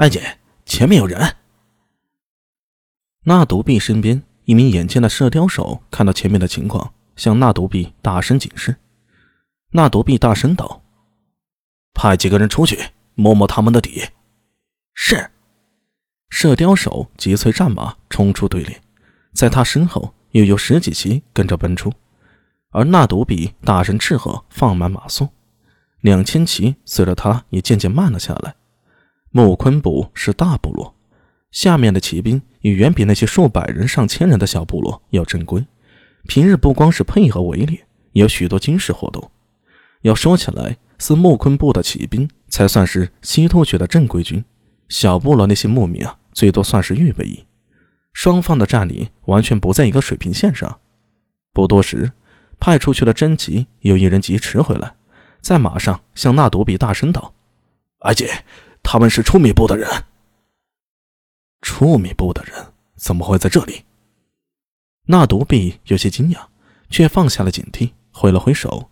艾姐，前面有人！纳独臂身边一名眼尖的射雕手看到前面的情况，向纳独臂大声警示。纳独臂大声道：“派几个人出去，摸摸他们的底。”是。射雕手急催战马冲出队列，在他身后又有十几骑跟着奔出，而纳独臂大声斥喝，放慢马速。两千骑随着他也渐渐慢了下来。木昆部是大部落，下面的骑兵也远比那些数百人、上千人的小部落要正规。平日不光是配合围猎，也有许多军事活动。要说起来，是木昆部的骑兵才算是西突厥的正规军，小部落那些牧民啊，最多算是预备役。双方的战力完全不在一个水平线上。不多时，派出去的真骑有一人疾驰回来。在马上向纳独比大声道：“阿姐，他们是出米部的人。出米部的人怎么会在这里？”那独臂有些惊讶，却放下了警惕，挥了挥手。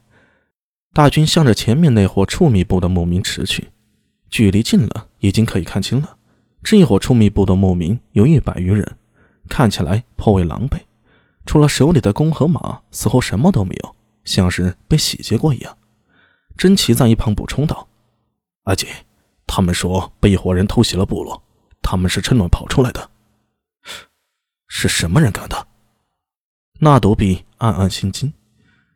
大军向着前面那伙出米部的牧民驰去，距离近了，已经可以看清了。这一伙出米部的牧民有一百余人，看起来颇为狼狈，除了手里的弓和马，似乎什么都没有，像是被洗劫过一样。真奇在一旁补充道：“阿锦，他们说被一伙人偷袭了部落，他们是趁乱跑出来的。是什么人干的？”纳独比暗暗心惊。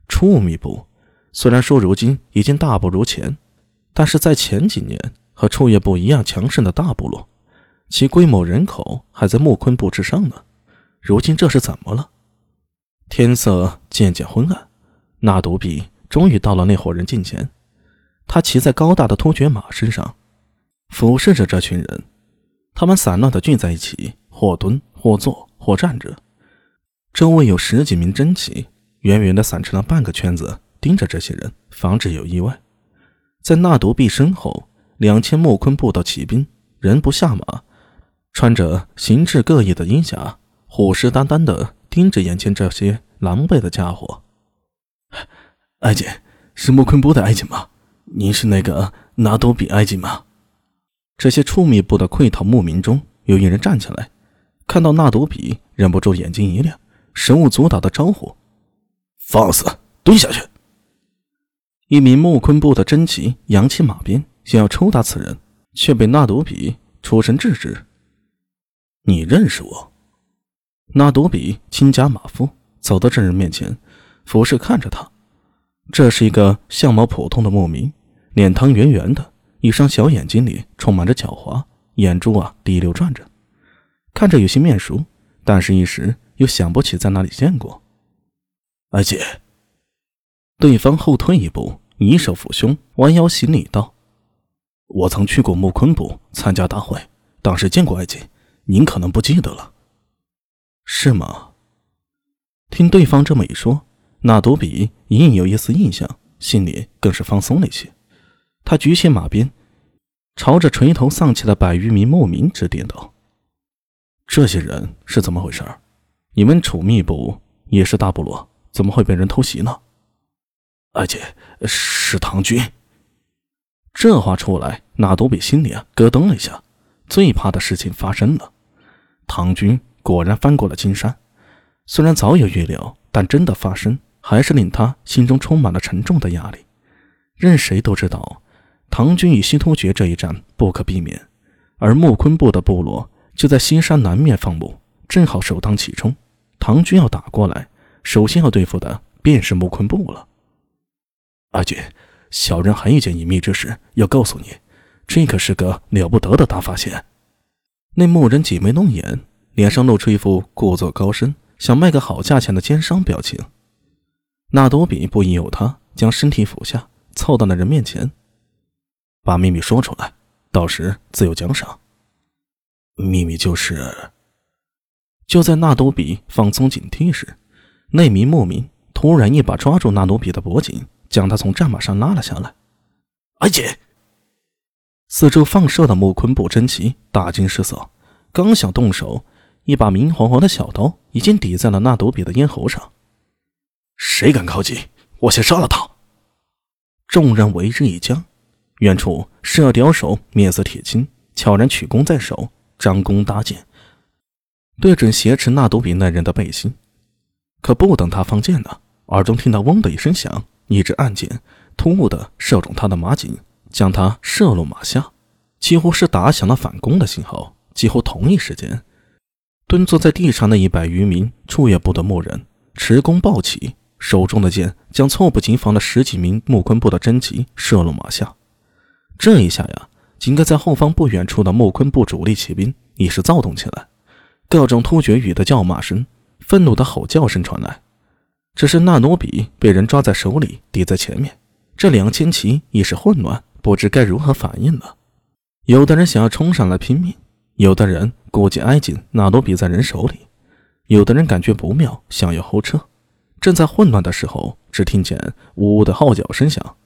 出米部虽然说如今已经大不如前，但是在前几年和出野部一样强盛的大部落，其规模、人口还在木昆部之上呢。如今这是怎么了？天色渐渐昏暗，纳独比。终于到了那伙人近前，他骑在高大的突厥马身上，俯视着这群人。他们散乱的聚在一起，或蹲，或坐，或站着。周围有十几名真骑，远远的散成了半个圈子，盯着这些人，防止有意外。在纳独臂身后，两千木昆部的骑兵人不下马，穿着形制各异的衣甲，虎视眈眈的盯着眼前这些狼狈的家伙。艾姐是木昆部的埃及吗？您是那个拿多比埃及吗？这些触密部的溃逃牧民中，有一人站起来，看到纳多比，忍不住眼睛一亮，手舞足蹈的招呼：“放肆，蹲下去！”一名木昆部的真骑扬起马鞭，想要抽打此人，却被纳多比出声制止：“你认识我？”纳多比亲家马夫，走到这人面前，俯视看着他。这是一个相貌普通的牧民，脸庞圆圆的，一双小眼睛里充满着狡猾，眼珠啊滴溜转着，看着有些面熟，但是一时又想不起在哪里见过。阿姐，对方后退一步，一手抚胸，弯腰行礼道：“我曾去过木昆部参加大会，当时见过阿姐，您可能不记得了，是吗？”听对方这么一说。纳多比隐隐有一丝印象，心里更是放松了一些。他举起马鞭，朝着垂头丧气的百余名牧民指点道：“这些人是怎么回事？你们楚密部也是大部落，怎么会被人偷袭呢？”阿姐，是唐军。这话出来，纳多比心里啊咯噔了一下。最怕的事情发生了，唐军果然翻过了金山。虽然早有预料，但真的发生。还是令他心中充满了沉重的压力。任谁都知道，唐军与西突厥这一战不可避免，而木昆部的部落就在西山南面放牧，正好首当其冲。唐军要打过来，首先要对付的便是木昆部了。阿姐，小人还有一件隐秘之事要告诉你，这可是个了不得的大发现。那牧人挤眉弄眼，脸上露出一副故作高深、想卖个好价钱的奸商表情。纳多比不疑有他，将身体俯下，凑到那人面前，把秘密说出来，到时自有奖赏。秘密就是……就在纳多比放松警惕时，那名牧民突然一把抓住纳多比的脖颈，将他从战马上拉了下来。阿姐，四周放射的木昆布真旗大惊失色，刚想动手，一把明晃晃的小刀已经抵在了纳多比的咽喉上。谁敢靠近，我先杀了他！众人为之一僵，远处射雕手面色铁青，悄然取弓在手，张弓搭箭，对准挟持纳独比那人的背心。可不等他放箭呢，耳中听到“嗡”的一声响，一支暗箭突兀的射中他的马颈，将他射落马下，几乎是打响了反攻的信号。几乎同一时间，蹲坐在地上那一百余名处乐部的牧人持弓抱起，手中的箭将猝不及防的十几名木昆部的侦旗射落马下。这一下呀，紧跟在后方不远处的木昆部主力骑兵已是躁动起来，各种突厥语的叫骂声、愤怒的吼叫声传来。只是纳努比被人抓在手里，抵在前面，这两千骑一时混乱，不知该如何反应了。有的人想要冲上来拼命，有的人估计挨紧纳努比在人手里，有的人感觉不妙，想要后撤。正在混乱的时候，只听见呜呜的号角声响。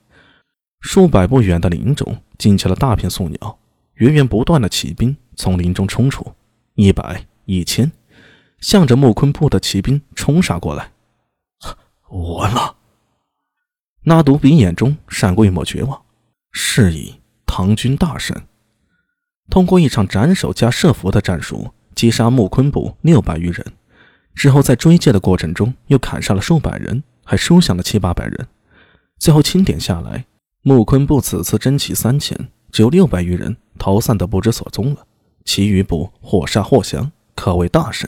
数百步远的林中惊起了大片宿鸟，源源不断的骑兵从林中冲出，一百、一千，向着木昆部的骑兵冲杀过来。完了！那独比眼中闪过一抹绝望。是以唐军大胜，通过一场斩首加设伏的战术击杀木昆部六百余人，之后在追击的过程中又砍杀了数百人，还收降了七八百人，最后清点下来。木昆部此次征齐三千，只有六百余人逃散的不知所踪了，其余部或杀或降，可谓大胜。